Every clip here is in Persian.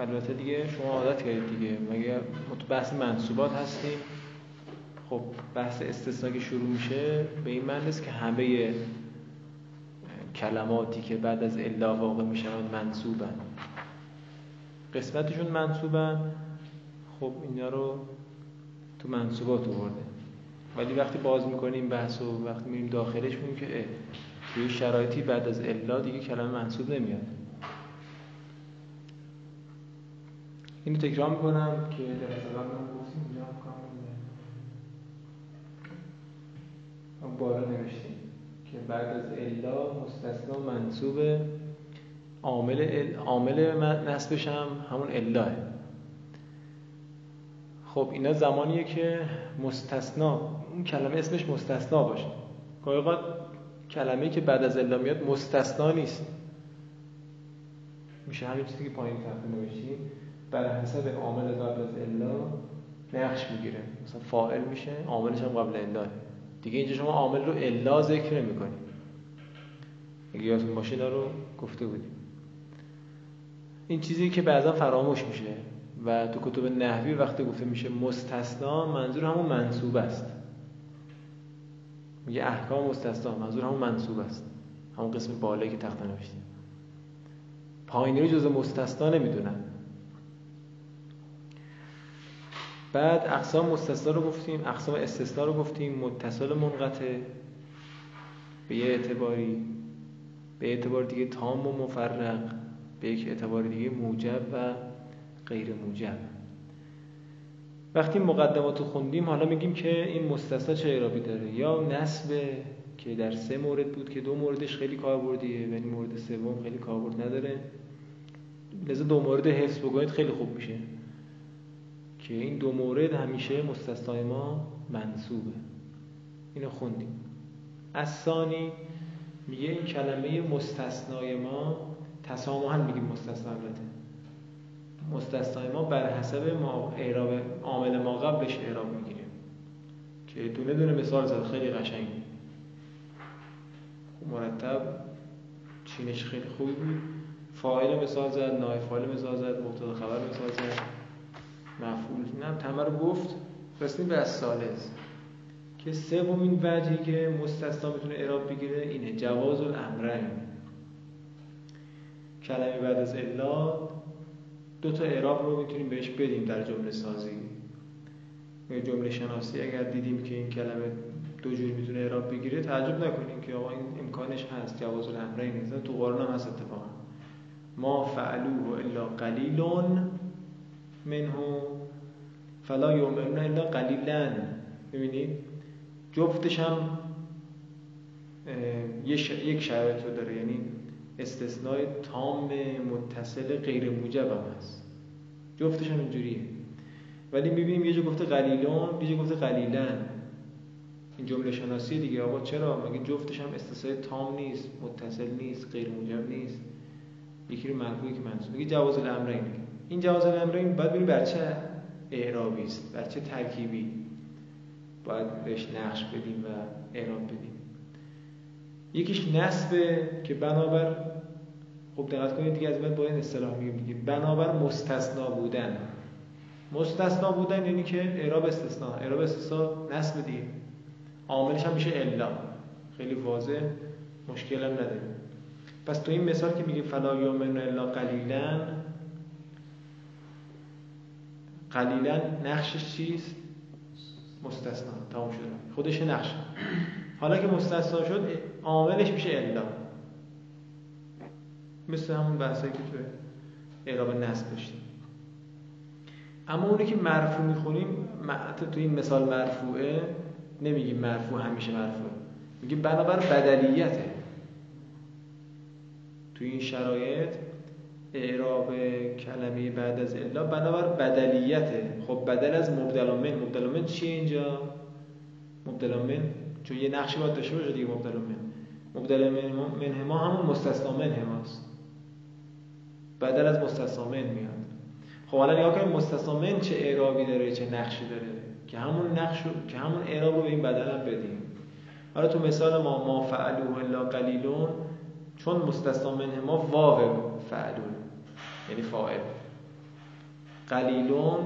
البته دیگه شما عادت کردید دیگه. مگه تو بحث منصوبات هستیم؟ خب بحث استثنا که شروع میشه به این معنی است که همه کلماتی که بعد از الا واقع می‌شوند منصوبن. قسمتشون منصوبن. خب اینا رو تو منصوبات آورده. ولی وقتی باز می‌کنیم بحث و وقتی میریم داخلش میگیم که توی شرایطی بعد از الا دیگه کلمه منصوب نمیاد. اینو تکرار می‌کنم که در سبب من گفتیم اینجا هم بالا نوشتیم که بعد از الا مستثنا منصوب عامل عامل نسبش هم همون الاه خب اینا زمانیه که مستثنا اون کلمه اسمش مستثنا باشه. گاهی اوقات کلمه که بعد از الا میاد مستثنا نیست. میشه همین چیزی که پایین تحت نوشتیم. بر حسب عامل قبل از الا نقش می‌گیره. مثلا فاعل میشه عاملش هم قبل الا. دیگه اینجا شما عامل رو الا ذکر نمی‌کنی. اگه یادتون باشه رو گفته بودیم. این چیزی که بعضا فراموش میشه و تو کتب نحوی وقتی گفته میشه مستثنا منظور همون منصوب است. میگه احکام مستثنا منظور همون منصوب است. همون قسم بالایی که تخت نوشتیم پایینی رو جز مستثنا نمی‌دونن. بعد اقسام مستثنا رو گفتیم اقسام استثنا رو گفتیم متصل منقطع به یه اعتباری به اعتبار دیگه تام و مفرق به یک اعتبار دیگه موجب و غیر موجب. وقتی مقدمات رو خوندیم حالا میگیم که این مستثنا چه اعرابی داره؟ یا نسب که در سه مورد بود که دو موردش خیلی کاربردیه ولی مورد سوم خیلی کاربرد نداره. لذا دو مورد حفظ بگوید خیلی خوب میشه. که این دو مورد همیشه مستثنای ما منصوبه. اینو خوندیم. از ثانی میگه این کلمه مستثنای ما تسامحا میگیم مستثنا البته. مستثنای ما بر حسب ما اعراب عامل ما قبلش اعراب می‌گیریم. که دونه دونه مثال زد خیلی قشنگ. مرتب چینش خیلی خوبی بود. فاعل مثال زد نایب فاعل مثال زد مبتدا خبر مثال زد. مفعول اینم تمه رو گفت. رسیدیم به از که سومین وجهی که مستثنا می‌تونه اعراب بگیره اینه. جواز الامرین کلمه بعد از الا دو تا اعراب رو می‌تونیم بهش بدیم در جمله سازی. جمله شناسی اگر دیدیم که این کلمه دو جور می‌تونه اعراب بگیره تعجب نکنیم که آقا این امکانش هست. جواز الامرین تو قرآن هم هست اتفاقا. ما فعلوه الا قلیلون. منه. فلا یؤمنون الا قلیلا. ببینید جفتش هم یک شرایط رو داره. یعنی استثنای تام متصل غیر موجب هم هست. جفتش هم اینجوریه. ولی می‌بینیم یه جا گفته قلیلون یه جا گفته قلیلن این جمله شناسی دیگه. آقا چرا؟ مگه جفتش هم استثنای تام نیست متصل نیست غیر موجب نیست؟ یکی رو مرفوعی که منصوب میگه جواز الامرین. این جواز الامرین باید ببینیم بر چه اعرابی است بر چه ترکیبی باید بهش نقش بدیم و اعراب بدیم. یکیش نسبه که بنابر خب دقت کنید دیگه از بعد با این اصطلاح میگیم بنابر مستثنا بودن. مستثنا بودن یعنی که اعراب استثنا. اعراب استثنا نسب دیگه. عاملش هم میشه الا. خیلی واضح مشکل هم نداره پس تو این مثال که میگه فلا یومن الا قلیلا قلیلا نقشش چیست؟ مستثنا تمام شده. خودش نقش. حالا که مستثنا شد عاملش میشه الا. مثل همون بحثایی که تو اعراب نصب داشتیم. اما اونی که مرفوع می‌خونیم تو این مثال مرفوعه نمیگیم مرفوع همیشه مرفوعه. میگیم بنابر بدلیته. تو این شرایط اعراب کلمه بعد از الا بنابر بدلیته خب بدل از مبدل من مبدل من چیه اینجا؟ مبدل من چون یه نقشی باید داشته باشه دیگه مبدل من مبدل من ما همون مستثنا من هماست. بدل از مستثنا من میاد. خب حالا نگاه کنیم مستثنا من چه اعرابی داره چه نقشی داره؟ که همون نقش که همون اعراب رو به این بدل هم بدیم. حالا تو مثال ما ما فعلوه الا قلیلون چون مستثنا منه ما واو فعلون یعنی فاعل. قلیلون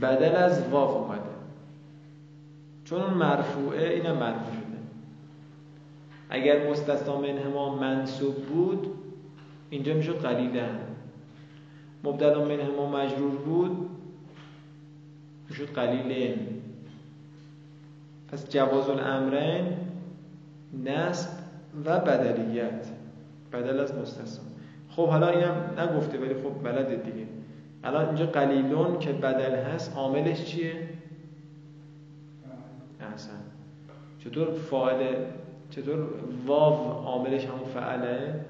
بدل از واف اومده. چون اون مرفوعه اینم مرفوع شده. اگر مستثنا منهما منصوب بود اینجا می‌شد قلیلن مبدل منهما مجرور بود می‌شد قلیلن پس جواز الامرین نصب و بدلیت. بدل از مستثنا خب حالا اینم نگفته ولی خب بلده دیگه. الان اینجا قلیلون که بدل هست عاملش چیه؟ احسن. چطور فاعل چطور واو عاملش همون فعله؟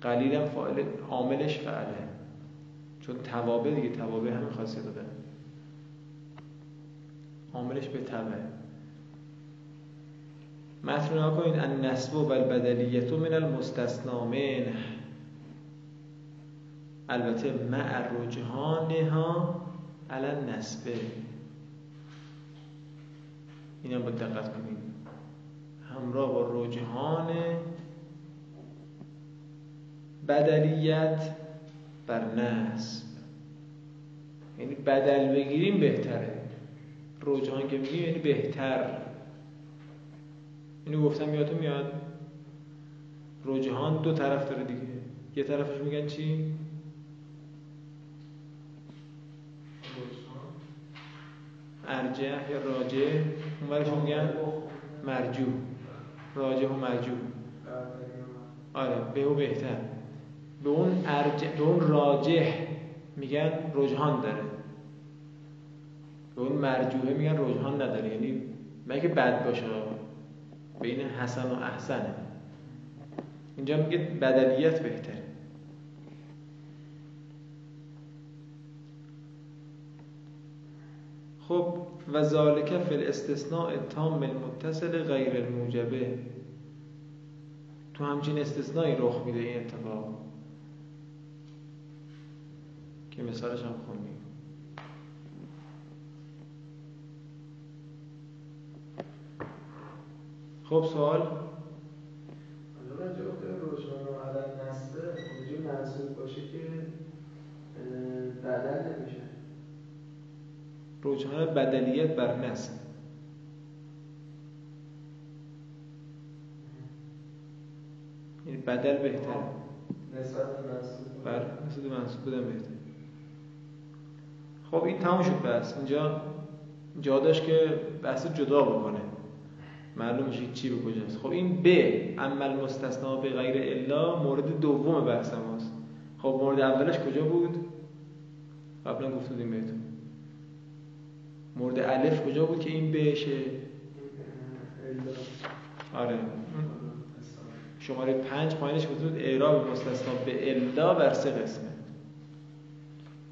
قلیلم فاعل عاملش فعله. چون توابع دیگه توابع همین خاصیت داره. عاملش به تبعه متن ها کنید. ان نسب و البدلیت من المستثنا منه البته مع رجحانها علی نسبه این هم دقت کنید همراه با رجحان بدلیت بر نسب یعنی بدل بگیریم بهتره. رجحان که میگیم یعنی بهتر. اینو گفتم یادتون میاد؟ رجحان دو طرف داره دیگه. یه طرفش میگن چی؟ ارجه یا اون میگن مرجو. راجه و مرجو. آره به او بهتر. به اون ارجه به اون راجه میگن رجحان داره. به اون مرجوه میگن رجحان نداره. یعنی مگه بد باشه؟ بین حسن و احسنه. اینجا میگه بدلیت بهتره. خب و ذالک فی الاستثناء تام المتصل غیر الموجبه. تو همچین استثنایی رخ میده این اتفاق. که مثالش هم خوندیم. خب سوال؟ رجحان بدلیت بر نصب یعنی بدل بهتر نسبت منصوب بر نسبت منصوب بودن بهتر خب این تموم شد بس اینجا جا داشت که بحث جدا بکنه. معلوم میشه چی به کجاست. خب این ب عمل مستثنا به غیر الا مورد دوم بحث ماست. خب مورد اولش کجا بود؟ قبلا گفته بودیم بهتون. مورد الف کجا بود که این بشه؟ آره. شماره پنج پایینش بود اعراب مستثنا به الا بر سه قسمه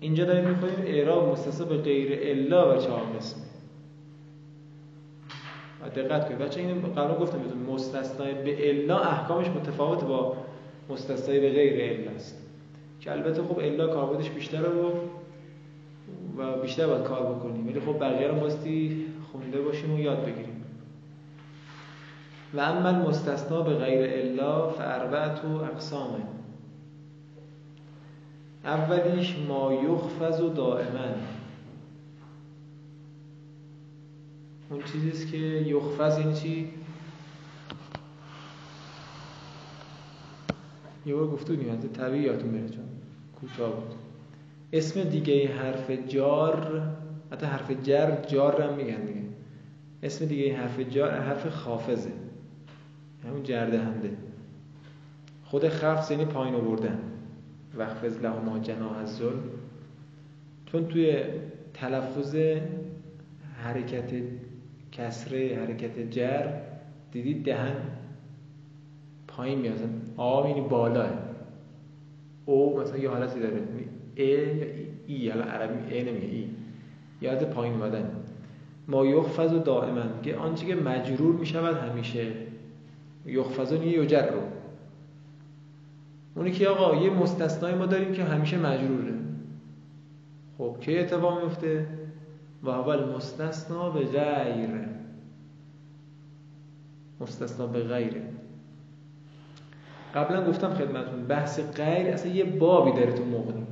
اینجا داریم میخواییم اعراب مستثنا به غیر الا بر چهار قسمه دقت کنید. بچه این قبلا گفتم بهتون. مستثنای به الا احکامش متفاوت با مستثنای به غیر الا است. که البته خب الا کاربردش بیشتره و و بیشتر باید کار بکنیم. ولی خب بقیه رو باستی خونده باشیم و یاد بگیریم. و اما مستثنا به غیر الا فاربعت و اقسامه اولیش ما یخفز و دائما. اون چیزیست که یخفز این چی؟ یه بار گفته بودیم از طبیعی یادتون بره چون کوتاه بود. اسم دیگه حرف جار حتی حرف جر جار هم میگن دیگه. اسم دیگه حرف جار حرف خافزه همون جرده همده خود خفز یعنی پایین آوردن. وقفز لهما جناح از ظلم چون توی تلفظ حرکت کسره حرکت جر دیدید دهن پایین میاد. آب یعنی بالاه او مثلا یه حالتی داره. ا یا ای حالا عربی ا نمیگه ای یاد پایین اومدن. ما یخفز و دائما که آنچه که مجرور می شود همیشه. یخفز و یجر رو. اونی که آقا یه مستثنای ما داریم که همیشه مجروره. خب که اتفاق میفته و اول مستثنا به غیر. مستثنا به غیره قبلا گفتم خدمتون بحث غیر اصلا یه بابی داره تو مغنی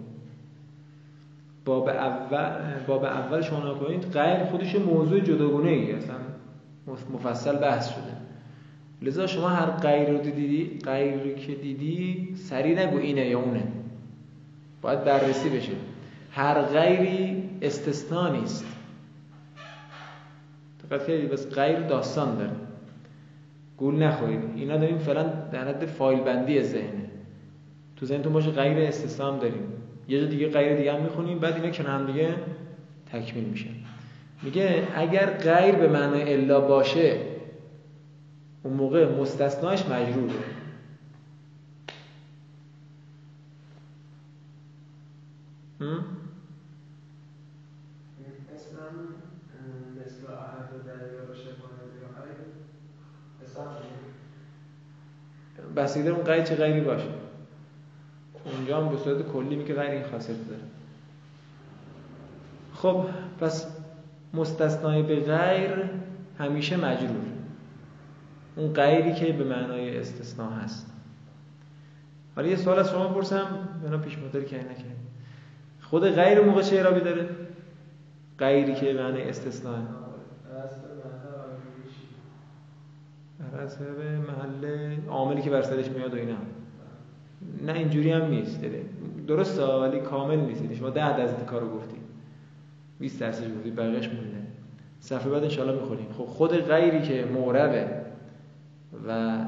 باب اول باب اول شما کنید غیر خودش موضوع جداگونه ای اصلا مفصل بحث شده. لذا شما هر غیر رو دیدی غیری که دیدی سری نگو اینه یا اونه. باید بررسی بشه. هر غیری استثنا نیست. دقت کردید بس غیر داستان داره. گول نخورید. اینا داریم فعلا در حد فایل بندی ذهنه. تو ذهنتون باشه غیر استثنا داریم. یه جا دیگه غیر دیگه هم می‌خونیم بعد اینا کنار هم دیگه تکمیل میشه. میگه اگر غیر به معنای الا باشه اون موقع مستثناش مجروره بسیده اون غیر چه غیری باشه؟ اونجا هم به صورت کلی میگه غیر این خاصیت داره. خب پس مستثنای به غیر همیشه مجرور. اون غیری که به معنای استثناء هست. حالا یه سوال از شما پرسم بنا پیش مداری که نکنید خود غیر موقع چه اعرابی داره؟ غیری که به معنای استثناء حسب محل عاملی که بر سرش میاد و اینا. نه اینجوری هم نیست درسته ولی کامل نیست. شما ده درصد کارو گفتیم 20 درصد گفتید بقیه‌اش مونده. صفحه بعد انشالله می‌خوریم خب خود غیری که معربه و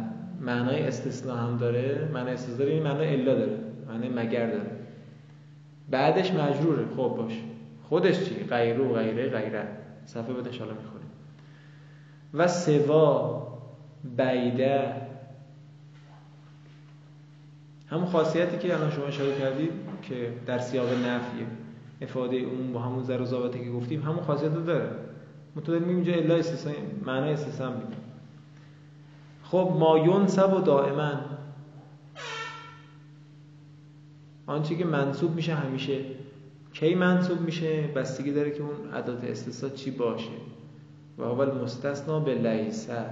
معنای استثناء هم داره معنای استثناء داره این معنای الا داره معنای مگر داره. بعدش مجروره. خب باش. خودش چی؟ غیرو غیره غیره. صفحه بعد انشالله می‌خوریم و سوا بیده همون خاصیتی که الان شما اشاره کردید که در سیاق نفی افاده اون با همون ذر و که گفتیم همون خاصیت رو داره. متو داریم اینجا الا استثناء معنای استثناء میگه خب ما ینسب و دائما آنچه که منصوب میشه همیشه. کی منصوب میشه؟ بستگی داره که اون ادات استثناء چی باشه. و اول مستثنا به لیسه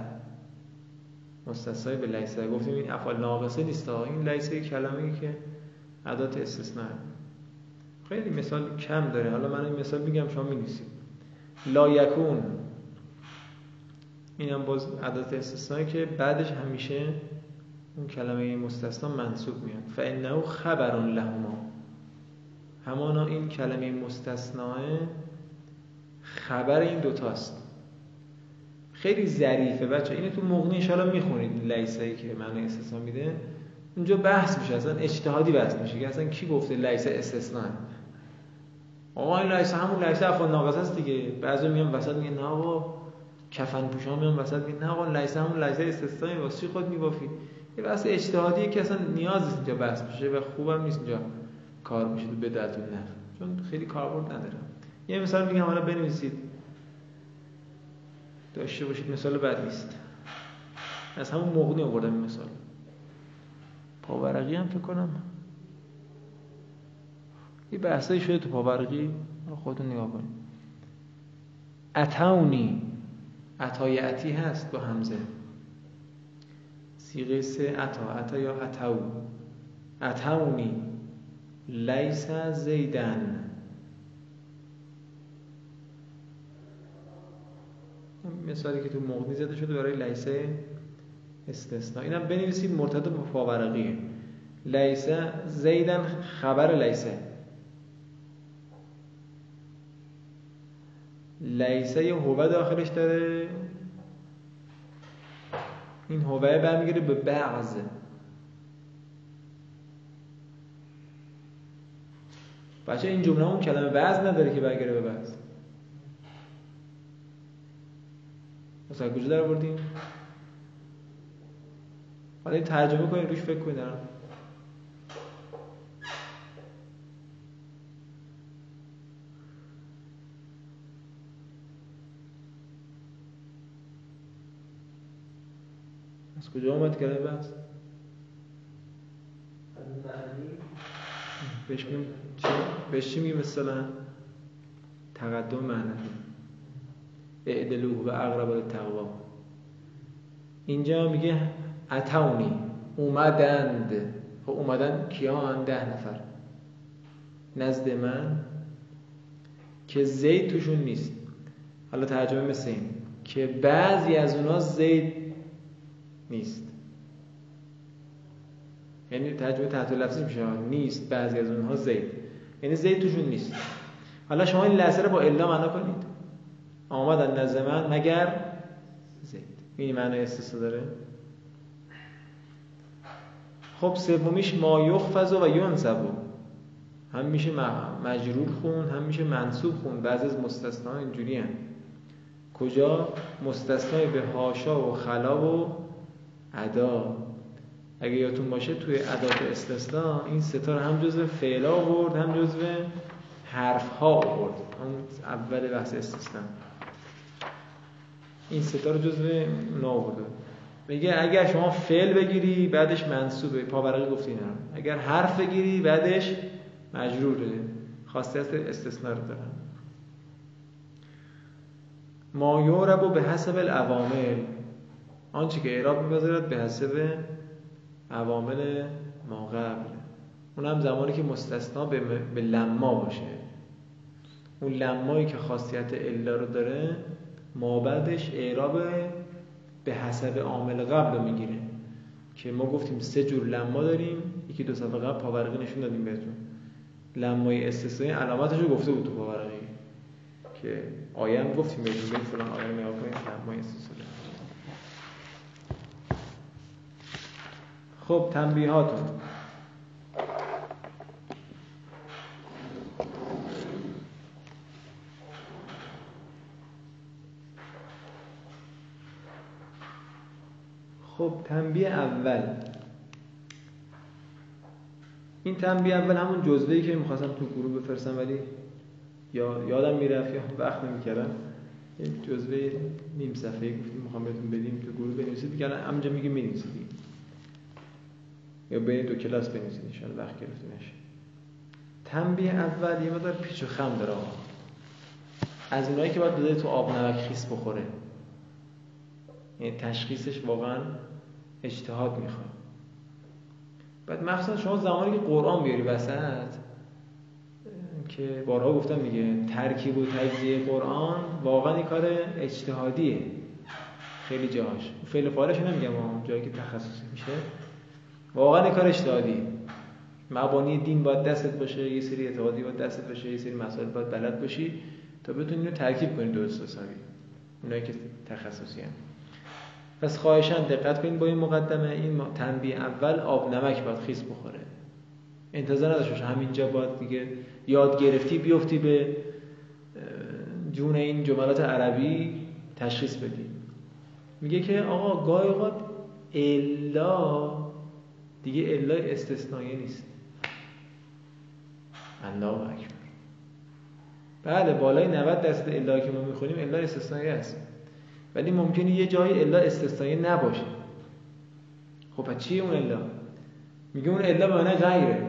مستثنای به لیسه گفتیم این افعال ناقصه نیست این لیسه کلمه که ادات استثناء. خیلی مثال کم داره. حالا من این مثال میگم شما می‌نویسید. لا یکون. اینم باز عدد استثنایی که بعدش همیشه اون کلمه مستثنا منصوب میاد. فانه خبر لهما. همانا این کلمه مستثناه خبر این دوتاست خیلی ظریفه. بچه اینو تو مغنی ان می‌خونید لیسه که معنی استثنا میده. اونجا بحث میشه اصلا اجتهادی بحث میشه. که اصلا کی گفته لیسه استثنا؟ آقا این لیسه همون لیسه افعال ناقصه است دیگه. بعضی میان وسط میگن نه آقا کفن پوشا میان وسط میگن نه آقا لیسه همون لیسه استثنایی واسه چی خود میبافی؟ یه بحث اجتهادیه که اصلا نیاز نیست اینجا بحث بشه و خوبم نیست اینجا کار میشه تو بدعت نه چون خیلی کاربرد نداره یه مثال میگم حالا بنویسید. داشته باشید مثال بعد نیست. از همون مغنی آوردم این مثال. پاورقی هم فکر کنم. یه بحثایی شده تو پاورقی. خودتون نگاه کنید. اتاونی. عطای هست با همزه. سیغه سه عطا عطا یا عطاو اتاونی. لیس زیدن. مثالی که تو مغنی زده شده برای لیسه استثناء. اینم بنویسید مرتبط با پاورقیه لیسه زیدن خبر لیسه لیسه یه هوه داخلش داره. این هوه برمیگره به بعض. بچه این جمله اون کلمه بعض نداره که برگره به بعض. مثلا کجا در بردیم حالا ترجمه کنید روش فکر کنید. از کجا آمد کلمه بحث؟ بهش میگیم چی؟ بهش چی میگیم مثلا؟ تقدم معنوی. اعدلوه و اقرب تقوا اینجا میگه اتونی اومدند. خب اومدن کیان؟ ده نفر. نزد من که زید توشون نیست. حالا ترجمه مثل این. که بعضی از اونها زید نیست. یعنی ترجمه تحت لفظی میشه. نیست بعضی از اونها زید. یعنی زید توشون نیست. حالا شما این لحظه رو با الا معنا کنید. آمدن نزد من مگر زید. این معنی استثنا داره. خب سومیش ما یخفض و ینصب. هم میشه مجرور خون هم میشه منصوب خون. بعضی از مستثنا اینجوری هم. کجا؟ مستثنای به هاشا و خلا و ادا. اگه یادتون باشه توی ادات استثنا این ستا هم جزو فعل آورد هم جزو حرف ها آورد. اون اول بحث استثنا. این ستا رو جزو آورده میگه اگر شما فعل بگیری بعدش منصوبه. پاورقی گفتی نه. اگر حرف بگیری بعدش مجروره. خاصیت استثنا رو دارن. ما یورب به حسب العوامل. آنچه که اعراب می‌گذارد به حسب عوامل ما قبل. اون هم زمانی که مستثنا به, به لما باشه. اون لمایی که خاصیت الا رو داره ما بعدش اعراب به حسب عامل قبل رو می‌گیره. که ما گفتیم سه جور لما داریم یکی دو صفحه قبل پاورقی نشون دادیم بهتون. لمای استثنایی علامتش رو گفته بود تو پاورقی. که آیه هم گفتیم بهتون برید فلان آیه نگاه کنید لمای استثنایی خب تنبیهاتون. خب تنبیه اول. این تنبیه اول همون جزوهی که می‌خواستم تو گروه بفرستم ولی یا یادم می‌رفت یا وقت نمی‌کردم. یک جزوه نیم صفحه گفتیم می‌خوام بهتون بدیم تو گروه بنویسید. دیگه همونجا میگه می‌نویسید. یا بین دو کلاس بنویسید ان وقت گرفته نشه تنبیه اول یه مقدار پیچ و خم داره از اونایی که باید بده تو آب نمک خیس بخوره. یعنی تشخیصش واقعا اجتهاد می‌خواد. بعد مخصوصا شما زمانی که قرآن بیاری وسط که بارها گفتم دیگه ترکیب و تجزیه قرآن واقعا این کار اجتهادیه. خیلی جاهاش. فعل فعالش نمیگم جایی که تخصصی میشه. واقعا این کار اجتهادی مبانی دین باید دستت باشه یه سری اعتقادی باید دستت باشه یه سری مسائل باید بلد باشی تا بتونی اینو ترکیب کنی درست حسابی. اونایی که تخصصی هم. پس خواهشان دقت کنید با این مقدمه این تنبیه اول آب نمک باید خیس بخوره. انتظار نداشته همینجا باید دیگه یاد گرفتی بیفتی به جون این جملات عربی تشخیص بدی. میگه که آقا گاهی اوقات الا دیگه الا استثنایی نیست. الله اکبر. بله بالای 90 درصد الا که ما می‌خونیم الا استثنایی است. ولی ممکنه یه جایی الا استثنایی نباشه. خب پس چیه اون الا؟ میگه اون الا معنی غیره.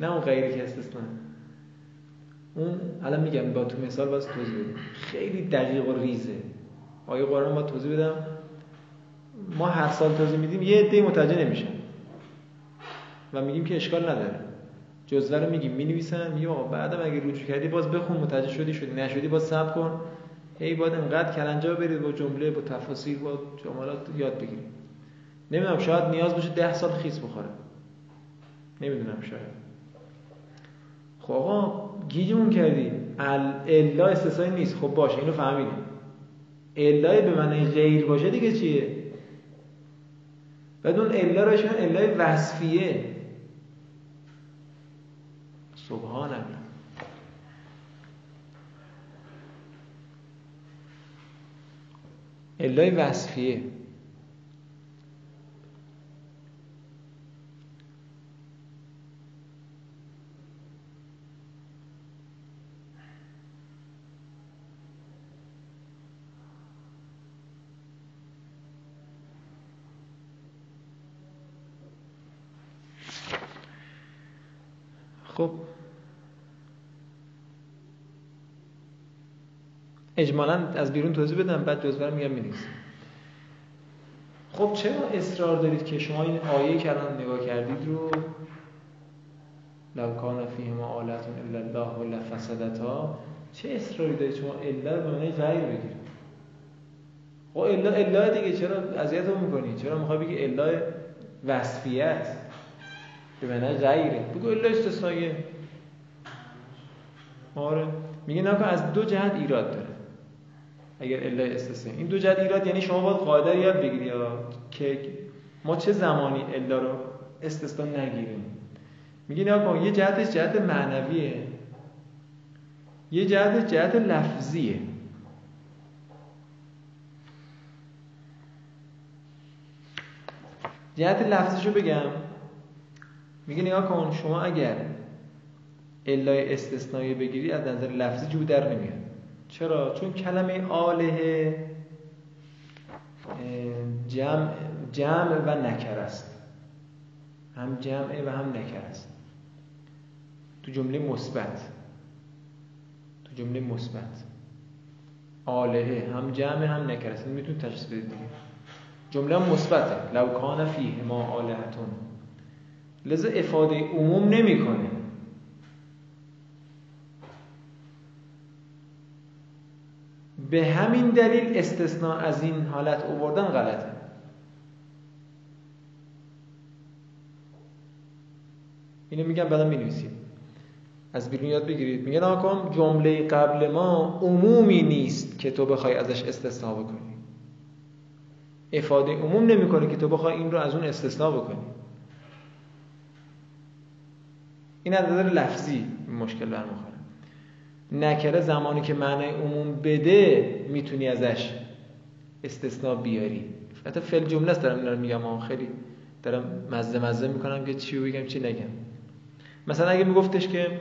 نه اون غیری که استثنا اون الان میگم با تو مثال باز توضیح بدم. خیلی دقیق و ریزه. آیه قرآن با توضیح بدم؟ ما هر سال توضیح میدیم یه عده متوجه نمیشن. و میگیم که اشکال نداره. جزوه رو میگیم می‌نویسن میگیم آقا بعدم اگه رجوع کردی باز بخون متوجه شدی شدی نشدی باز صبر کن. هی باید انقدر کلنجا برید با جمله با تفاصیل با جملات یاد بگیرید. نمی‌دونم شاید نیاز باشه ده سال خیس بخوره. نمی‌دونم شاید. خب آقا گیجمون کردی. الا استثنایی نیست. خب باشه اینو فهمیدیم. الا به معنی غیر باشه دیگه چیه؟ بعد اون الا بشن الا وصفیه. سبحان الله الای وصفیه خب اجمالا از بیرون توضیح بدم بعد جزوه رو میگم می‌نویسم. خب چرا اصرار دارید که شما این آیه که الان نگاه کردید رو؟ لو کان فیهما آلت الا الله و لفسدتا. چه اصراری دارید شما؟ الا رو به معنی غیر بگیرید. خب الا الا دیگه چرا اذیتمون می‌کنی؟ چرا می‌خوای بگی الا وصفیت به معنی غیره. بگو الا استثنائیه آره. میگه نکن از دو جهت ایراد داره. اگر الا استثناء این دو جهت ایراد یعنی شما باید قاعده یاد بگیری که ما چه زمانی الا رو استثنا نگیریم. میگه نکن یه جهتش جهت معنویه. یه جهت جهت لفظیه. جهت لفظیشو بگم. میگه نگاه کن شما اگر الای استثنایی بگیری از نظر لفظی جو در نمیاد. چرا؟ چون کلمه آله جمع, جمع و نکر است. هم جمع و هم نکر است. تو جمله مثبت. تو جمله مثبت. آله هم جمع هم نکر است. می‌تونید تشخیص بدید دیگه. جمله مثبته. لو کان فیه ما آلهتون. لذا افاده عموم نمی‌کنه. به همین دلیل استثناء از این حالت اووردن غلطه. اینو میگم بعدا می‌نویسید از بیرون یاد بگیرید. میگن آقام جمله قبل ما عمومی نیست که تو بخوای ازش استثناء بکنی. افاده عموم نمی‌کنه که تو بخوای این رو از اون استثناء بکنی. این از نظر لفظی مشکل برمیخوره. نکره زمانی که معنی عموم بده می‌تونی ازش استثناء بیاری. حتی فعل جمله است دارم این میگم خیلی دارم مزه مزه می‌کنم که چی بگم چی نگم. مثلا اگه میگفتش که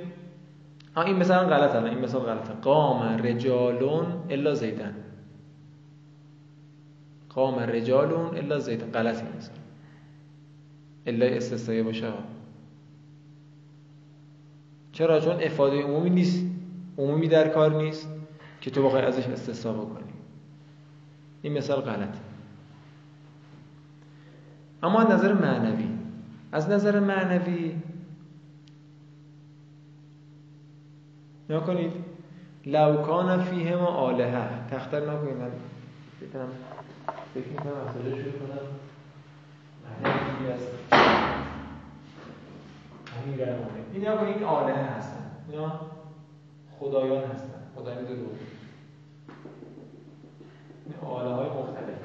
این مثلا غلط الان این مثال غلطه. قام رجالون الا زیدن. قام رجالون الا زیدن. غلطی مثلا الا استثنایی باشه. چرا؟ چون افاده عمومی نیست. عمومی در کار نیست که تو بخوای ازش استثنا بکنی. این مثال غلط اما از نظر معنوی از نظر معنوی نکنید کنید. لو کان فیه ما آلهه. تختر نکنید من بکنم فکر می‌کنم از شروع کنم. معنوی است. این یا این آله هستن. اینا خدایان هستن خدایان دو آله های مختلف.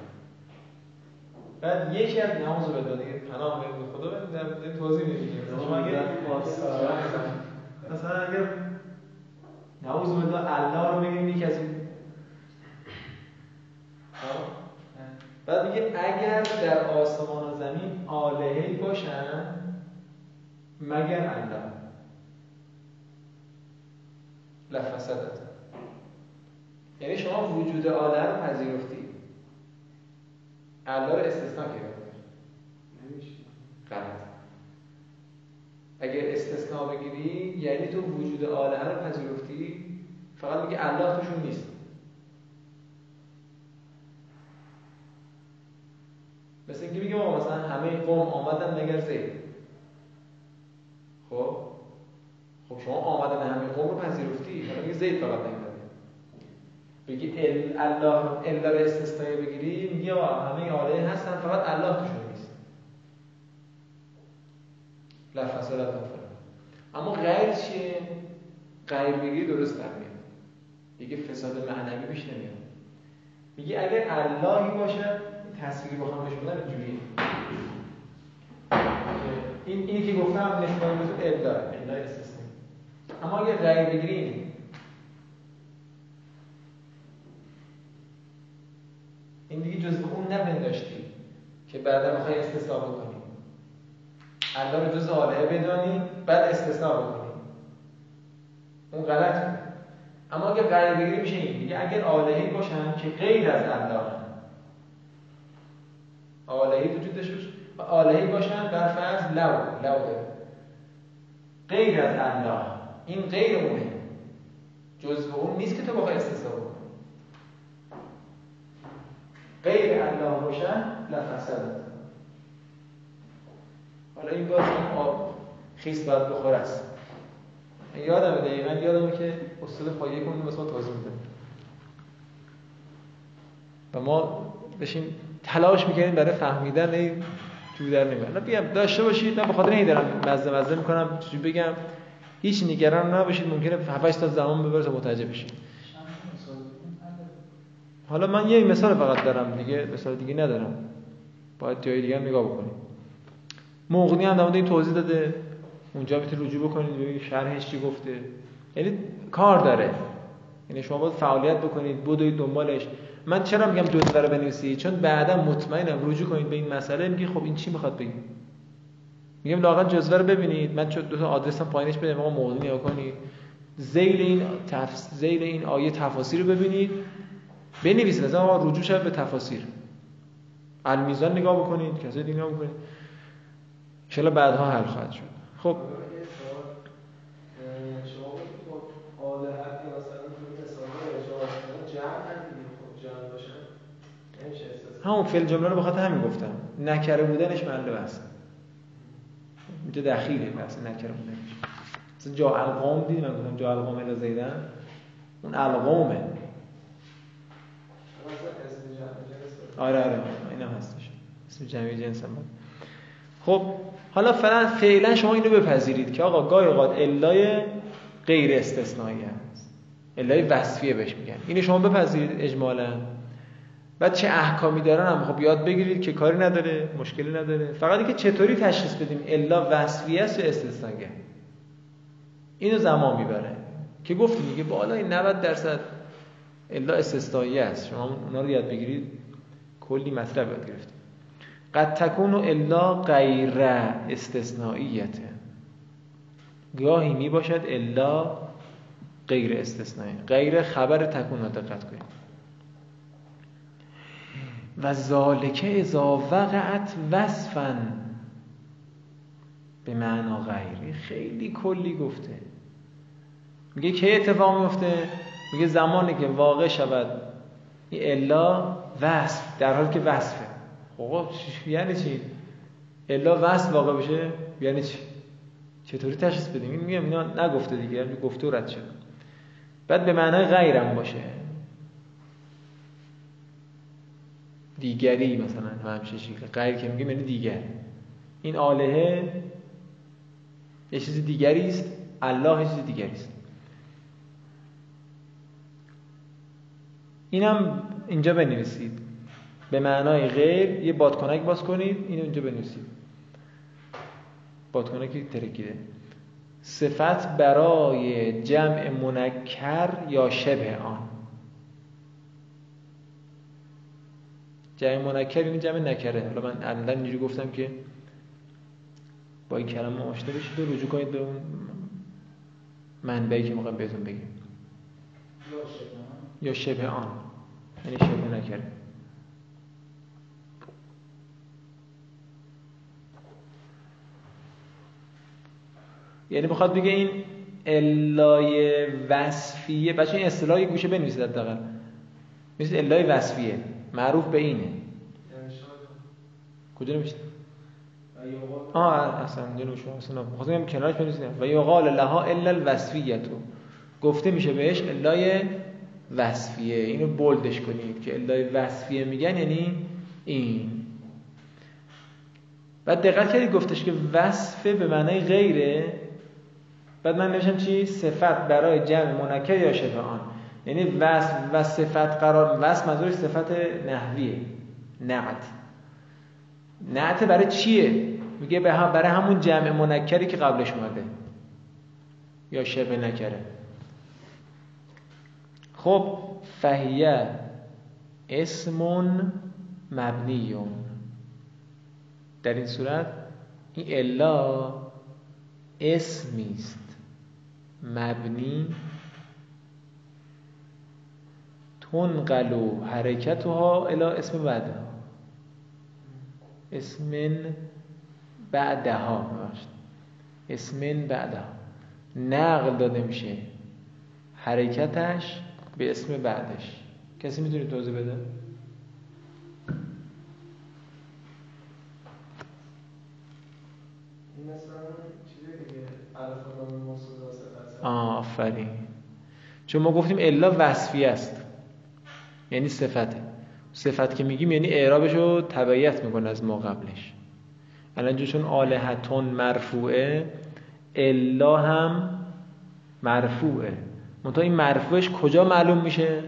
بعد یکی از نماز به دیگه پناه به خدا در توضیح نمیدیم مثلا اگر نعوذ بالله الله رو بگیم یکی از این. بعد میگه اگر در آسمان و زمین آلهی باشن مگر الله. لفسدت یعنی شما وجود آله رو پذیرفتی. الله رو استثناء کردی. غلط. اگر استثناء بگیری یعنی تو وجود آله رو پذیرفتی فقط میگه الله توشون نیست. مثل اینکه میگه مثلا همه قوم آمدن مگر زید. خب؟ خب شما آمدن همه قوم رو پذیرفتی؟ حالا میگه زید فقط نیومده بگی الله الا رو استثنایی بگیری میگه همه آله هستن فقط الله توشون نیست. لفظالت اما غیر چیه؟ غیر بگیری درست در میاد. دیگه فساد معنوی پیش نمیاد. میگه اگر اللهی باشه تصویری با هم بشه اینجوریه این اینی که گفتم نشون به تو الا اما اگه غیر بگیریم این دیگه جزء اون نپنداشتی که بعدا می‌خوای استثنا بکنی. الله رو جز آله بدانی بعد استثنا بکنی. اون غلط بود اما اگه غیر بگیری میشه این. دیگه اگر آلهی باشن که غیر از الله آلهی وجود داشته و آلهی باشن بر فرض لو. لو غیر از الله این غیر اونه جزء اون نیست که تو بخوای استثنا بکنی. غیر الله باشن لفسدت حالا این باز این آب خیس باید بخور است. یادم دقیقا یادمه که استاد پایه کنون واسه ما توضیح میده. و ما بشیم تلاش می‌کنیم برای فهمیدن این جو در نمیاد بیام داشته باشید من به خاطر این دارم مزه مزه می‌کنم چی بگم؟ هیچ نگران نباشید ممکنه 7 تا زمان ببره تا متوجه بشید. حالا من یه مثال فقط دارم دیگه مثال دیگه ندارم. باید جای دیگه هم نگاه بکنید مغنی هم این توضیح داده. اونجا می‌تونید رجوع بکنید ببینید شرحش چی گفته. یعنی کار داره. یعنی شما باید فعالیت بکنید بدوید دنبالش. من چرا میگم جزوه رو بنویسید؟ چون بعدا مطمئنم رجوع کنید به این مسئله. میگی خب این چی می‌خواد بگی میگم لاقل جزوه رو ببینید. من چون دو تا آدرس هم پایینش بدم آقا مغنی نگاه کنید. ذیل این تف... ذیل این آیه تفاسیر رو ببینید. بنویسید. از آقا رجوع شد به تفاسیر المیزان نگاه بکنید کسی دیگه نگاه بکنید. ان بعدها حل خواهد شد. خب. همون فعل جمله رو بخاطر همین گفتم. نکره بودنش محل بحث. اینجا دخیله بحث نکره بودنش مثلا جا القام دیدی؟ من گفتم جا القام الا زیدن. اون القامه آره آره. اینم هستش. اسم جمعی جنس هم خب حالا فعلا فعلا شما اینو بپذیرید که آقا گاهی اوقات علای غیر استثنایی هست. علای وصفیه بهش میگن. اینو شما بپذیرید اجمالا. بعد چه احکامی دارن هم؟ خب یاد بگیرید که کاری نداره مشکلی نداره. فقط اینکه چطوری تشخیص بدیم الا وصفیه است یا استثناگه اینو زمان می‌بره. که گفتیم دیگه بالای 90 درصد الا استثنایی است. شما اونا رو یاد بگیرید. کلی مطلب یاد گرفتید قد تکون الا غیر استثنائیت گاهی می باشد الا غیر استثنایی. غیر خبر تکون دقت کنید. و ذالکه اذا وقعت وصفا به معنا غیری خیلی کلی گفته. میگه که اتفاق میفته؟ میگه زمانی که واقع شود این الا وصف در حالی که وصفه. خب یعنی چی؟ الا وصف واقع بشه؟ یعنی چی؟ چطوری تشخیص بدیم؟ این میگم اینا نگفته دیگه یعنی گفته رد شد بعد به معنای غیرم باشه. دیگری مثلا همچه شکل غیر که میگه یعنی دیگر. این آلهه یه چیز دیگری است الله یه چیز دیگری است. اینم اینجا بنویسید. به معنای غیر یه بادکنک باز کنید اینو اینجا بنویسید. بادکنکی ترکیده صفت برای جمع منکر یا شبه آن. جمع منکر یعنی جمع نکره. حالا من الان اینجوری گفتم که با این کلمه آشنا بشید و رجوع کنید به اون منبعی که موقع بهتون بگیم. یا شبه آن. یعنی شبه نکره. یعنی بخواد بگه این الای وصفیه. بچه این اصطلاح گوشه بنویسید حداقل. مثل الای وصفیه. معروف به اینه. کجا نمیشه آه اصلا نمیشه اصلا خواستم بگم کنارش بنویسید. و یقال لها الا الوصفیه گفته میشه بهش الای وصفیه. اینو بولدش کنید که الای وصفیه میگن یعنی این. بعد دقت کردید گفتش که وصفه به معنای غیره. بعد من نوشتم چی؟ صفت برای جمع منکر یا شبه آن یعنی وصف و صفت قرار وصف منظورش صفت نحویه. نعت. نعت برای چیه؟ میگه برای همون جمع منکری که قبلش اومده. یا شبه نکره. خب فهیه اسمون مبنیون. در این صورت این الا اسمی است مبنی منقلو حرکتها الى اسم بعدها اسم بعدها اسم بعدها. نقل داده میشه. حرکتش به اسم بعدش. کسی می‌تونه توضیح بده؟ آفرین. چون ما گفتیم الا وصفی است. یعنی صفته. صفت که میگیم یعنی اعرابش رو تبعیت می‌کنه از ما قبلش. الان چون آلهتون مرفوعه الا هم مرفوعه. منتها این مرفوعش کجا معلوم میشه؟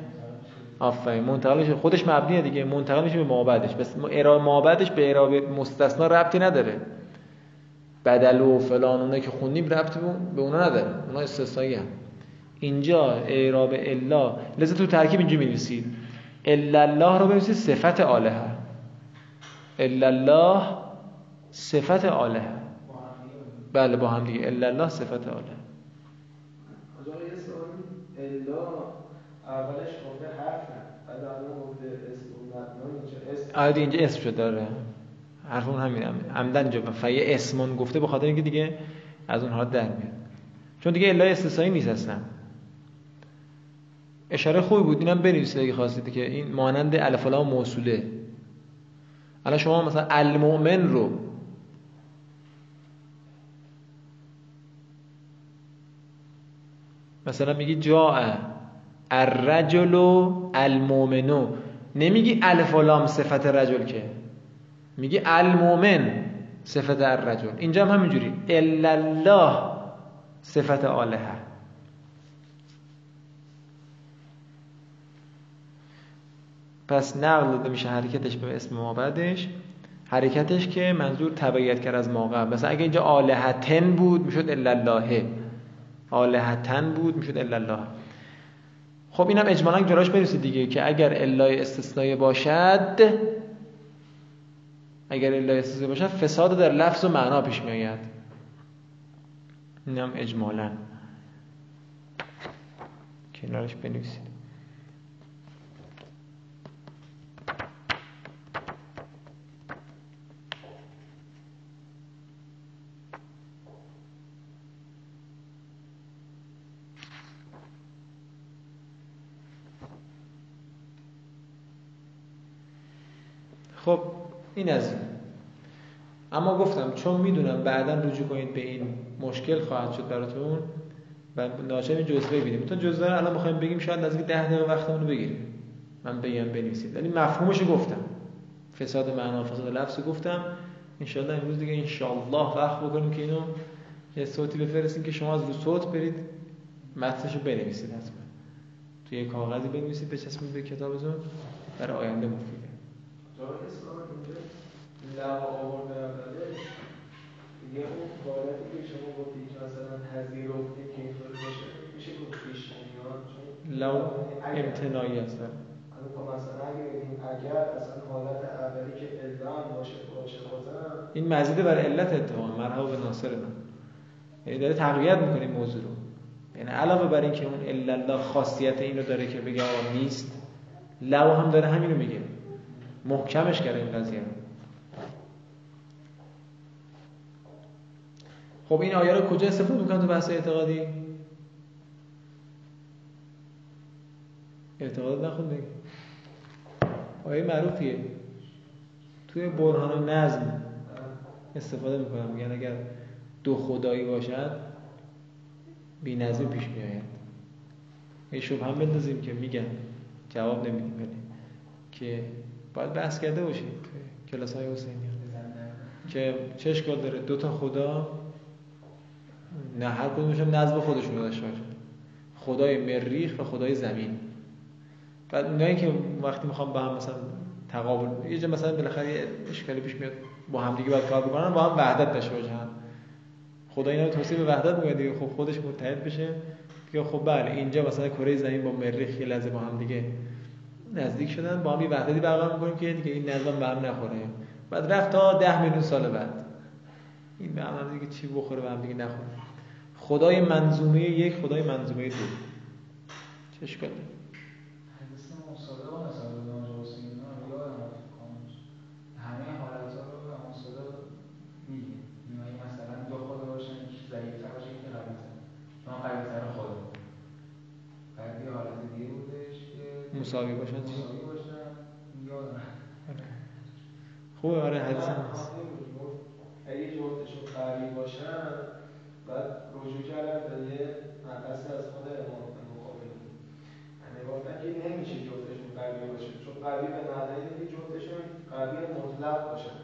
آفرین. منتقلش خودش مبنیه دیگه. منتقل میشه به مابعدش بس اعراب مابعدش به اعراب مستثنا ربطی نداره. بدل و فلان اونه که خوندیم ربطی به اونا نداره. اونا استثنایی هم. اینجا اعراب الا. لذا تو ترکیب اینجا می الا الله رو بنویسید صفت الهه الا الله صفت الهه بله با هم دیگه. الا الله صفت الا اولش گفته حرف نه. بعد الان گفته اسم آره اینجا اسم شد داره حرف اون همین. عمدن اینجا فیه اسمون گفته به خاطر اینکه دیگه از اونها در میاد. چون دیگه الا استثنایی نیست اصلا. اشاره خوبی بود. اینم بنویسید اگه خواستید که این مانند الف لام موصوله. الان شما مثلا المؤمن رو مثلا میگی جاء الرجل المؤمنو نمیگی الف لام صفت رجل که. میگی المؤمن صفت الرجل. اینجا هم همینجوری. الا الله صفت الهه پس نقل داده میشه حرکتش به اسم ما بعدش حرکتش که منظور تبعیت کرد از ما قبل مثلا اگه اینجا آلهتن بود می‌شد الا الله آلهتن بود می‌شد الا الله خب اینم اجمالا جراش برسید دیگه که اگر الا استثنایی باشد اگر الا استثنایی باشد فساد در لفظ و معنا پیش میآید. اینم اجمالا. کنارش بنویسید. خب این از این. اما گفتم چون می‌دونم بعدا رجوع کنید به این مشکل خواهد شد براتون و ناچار جزوه ببینیم تو جزوه رو الان می‌خوایم بگیم شاید نزدیک ده دقیقه وقتمون رو بگیریم. من بگم بنویسید. ولی مفهومش گفتم. فساد معنا فساد لفظ گفتم. ان امروز دیگه ان وقت بکنیم که اینو یه صوتی بفرستیم که شما از رو صوت برید متنشو بنویسید حتما. توی کاغذی بنویسید بچسبید به کتابتون. برای آینده مفیده جای اسلام اینجا لب آورده اولش دیگه اون حالتی که شما گفتی که مثلا پذیرفته که اینطوری باشه میشه گفت پیش میاد چون لو امتنایی هستن خب مثلا بگیم اگر اصلا حالت اولی که الزام باشه باشه بازم این مزیده بر علت اتفاقا مرحبا به ناصر من. یعنی داره تقویت می‌کنیم موضوع رو. یعنی علاوه بر اینکه اون الا الله خاصیت اینو داره که بگه نیست لو هم داره همین رو میگه. محکمش کرده این قضیه. خب این آیه رو کجا استفاده می‌کنن تو بحث اعتقادی؟ اعتقاد نخون آیه معروفیه. توی برهان و نظم استفاده می‌کنم میگن اگر دو خدایی باشد بی نظمی پیش میآید یه شبه هم بندازیم که میگن. جواب نمیدیم. که باید بحث کرده باشید کلاس های حسینی. که چه اشکال داره. دو تا خدا نه هر کدومشون نظم خودشون داشته باشه. خدای مریخ و خدای زمین. بعد اونایی که وقتی می‌خوام با هم مثلا تقابل یه جا مثلا بالاخره یه اشکالی پیش میاد با هم دیگه باید کار بکنن با هم وحدت داشته باشن. خدا اینا رو توصیف به وحدت میگه دیگه. خب خودش متحد بشه. که خب بله اینجا مثلا کره زمین با مریخ یه لحظه با هم دیگه نزدیک شدن با هم یه وحدتی برقرار می‌کنیم که دیگه این نظام به نخوره. بعد رفت تا ده میلیون سال بعد. این به هم دیگه چی بخوره به هم دیگه نخوره. خدای منظومه یک خدای منظومه دو. چه مساوی باشن چی؟ خوبه آره حدیث هم هست. اگه جفتشون قوی باشن بعد رجوع کردن به یه مبحثی از خود امام مقابل. یعنی گفتن که نمیشه جفتشون قوی باشه چون قوی به معنی که جفتشون قوی مطلق باشن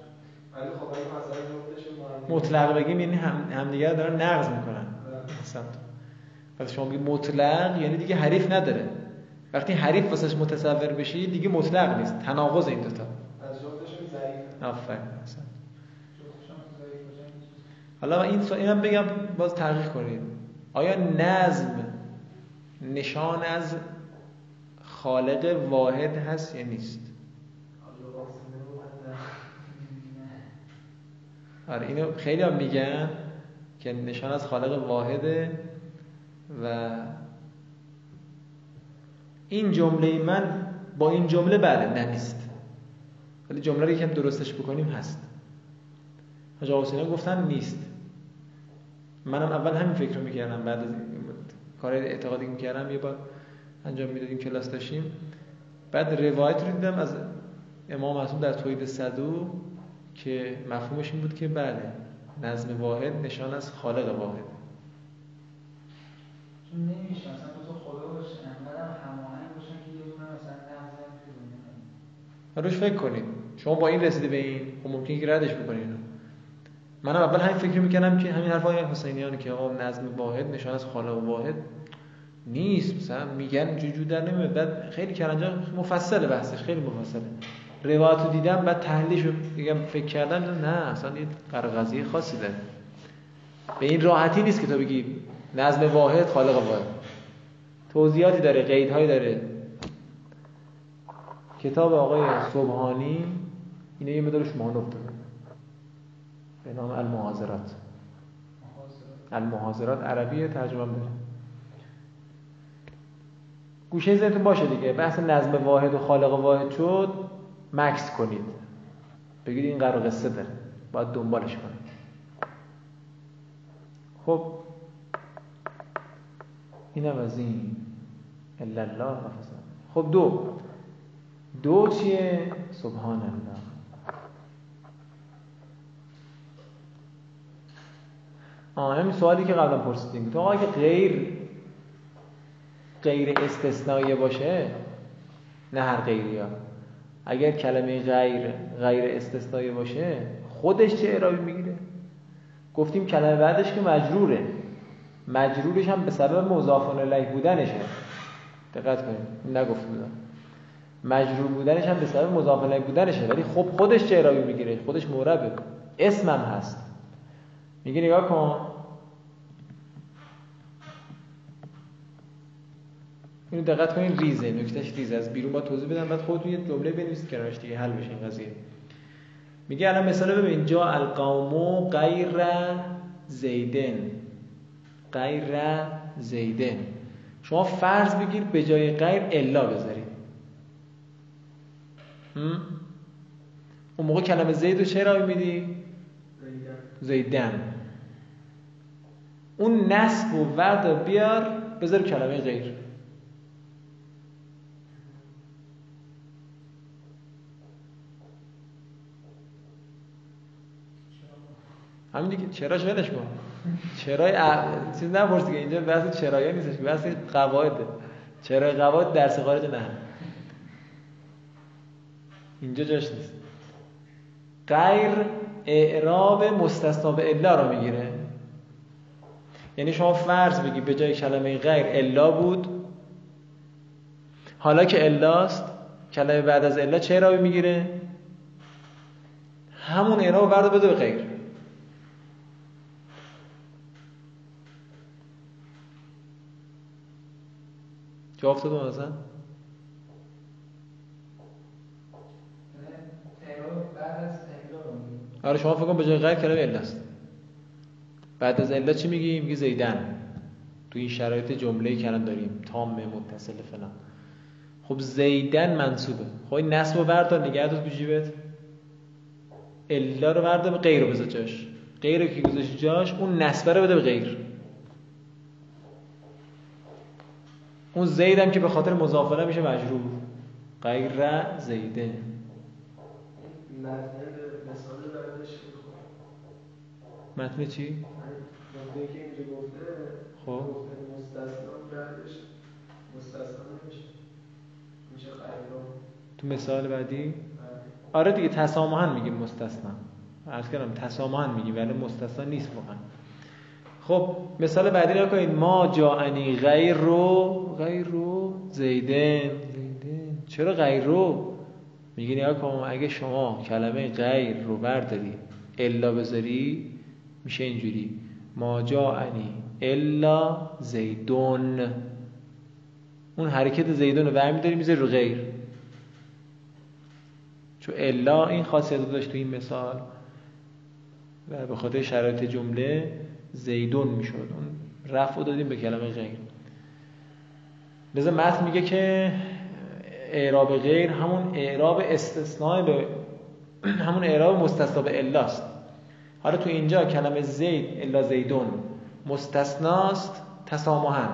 ولی خب اگه مثلا جفتشون مطلق بگیم یعنی هم همدیگه دارن نقض می‌کنن. اصلا وقتی شما میگی مطلق یعنی دیگه حریف نداره. وقتی حریف واسش متصور بشی دیگه مطلق نیست. تناقض این دوتا. آفرین. حالا این سو... اینم بگم باز تحقیق کنید. آیا نظم نشان از خالق واحد هست یا نیست؟ آره اینو خیلی هم میگن که نشان از خالق واحده و این جمله من با این جمله بله نه نیست. ولی جمله رو یکم درستش بکنیم هست. حاج حسین گفتن نیست. منم اول همین فکر رو می‌کردم بعد از کار اعتقادی می‌کردم یه بار انجام می‌دادیم کلاس داشتیم. بعد روایت رو دیدم از امام معصوم در توحید صدو که مفهومش این بود که بله نظم واحد نشان از خالق واحد چون نمیشه مثلا دو تا خدا باشه انقدر هماهنگ باشن که یه دونه مثلا نظم روش فکر کنید. شما با این رسیده به این خب ممکنه که ردش بکنید منم اول همین فکر می‌کنم که همین حرفای حسینیان که آقا نظم واحد نشان از خالق واحد نیست. مثلا میگن جوجو در نمیاد. بعد خیلی کرنجا مفصله بحثش خیلی مفصله. روایت رو دیدم بعد تحلیلش رو فکر کردم نه اصلا یه قضیه خاصی داره. به این راحتی نیست که تو بگی نظم واحد خالق واحد. توضیحاتی داره قیدهایی داره. کتاب آقای صبحانی اینه یه مدارش افتاده به نام المحاضرات. المحاضرات عربی ترجمه داره گوشه ذهنتون باشه دیگه. بحث نظم واحد و خالق واحد شد. مکس کنید. بگید این قرار قصه داره باید دنبالش کنید. خب. اینم از این. الا الله خب دو. دو چیه؟ سبحان الله. آه همین سوالی که قبلا پرسیدیم. تو اگه غیر غیر استثنایی باشه نه هر غیری ها. اگر کلمه غیر غیر استثنایی باشه خودش چه اعرابی می‌گیره؟ گفتیم کلمه بعدش که مجروره. مجرورش هم به سبب مضاف الیه بودنشه. دقت کنید نگفت بودم مجرور بودنش هم به سبب مضاف بودنشه. ولی خب خودش چه اعرابی می‌گیره؟ خودش معربه اسمم هست. میگه نگاه کن. اینو دقت کنین ریزه. نکتهش ریزه از بیرون با توضیح بدم بعد خودتون یه جمله بنویسید کنارش دیگه حل بشه این قضیه. میگه الان مثلا ببین جا القوم غیر زیدن. غیر زیدن. شما فرض بگیر به جای غیر الا بذارید. اون موقع کلمه زید رو چرا میدی؟ زیدن. اون نصب و ورد بیار بذار کلمه غیر. همین دیگه چراش ولش کن چرای ا... چیز نپرسی که اینجا بحث چرایی نیستش بحث قواعده. چرای قواعد درس خارج نه. اینجا جاش نیست. غیر اعراب مستثنا به الا رو می‌گیره. یعنی شما فرض بگی به جای کلمه غیر الا بود حالا که الاست کلمه بعد از الا چه اعرابی می‌گیره؟ همون اعراب برد بده به غیر. جا افتاد مثلا آره شما فکر کن به جای غیر کلمه الا است. بعد از الا چی میگی؟ میگی زیدن. تو این شرایط جمله کلام داریم تام متصل فلان. خب زیدن منصوبه. خب این نصب رو بردار نگه تو جیبت. الا رو بردار به غیر رو بذار جاش. غیر که گذاشت جاش اون نصبه رو بده به غیر. اون زیدم که به خاطر مضافله میشه مجرور غیر زیده. متن چی؟ خب. تو مثال بعدی؟ بله. آره دیگه تسامحا میگیم مستثنا عرض کردم تسامحا میگیم ولی مستثنا نیست واقعا. خب مثال بعدی رو کنید. ما جاعنی غیر رو غیر رو زیدن. زیدن. چرا غیر رو میگی نگاه کن اگه شما کلمه غیر رو برداری الا بذاری میشه اینجوری. ما جاعنی الا زیدون. اون حرکت زیدون رو برمی داری می‌ذاری رو غیر. چون الا این خاصیت داشت تو این مثال. و به خاطر شرایط جمله زیدون می‌شد. اون رفع دادیم به کلمه غیر. لذا متن میگه که اعراب غیر همون اعراب استثناء به همون اعراب مستثنا به الاست. حالا تو اینجا کلمه زید الا زیدون مستثناست تسامحا.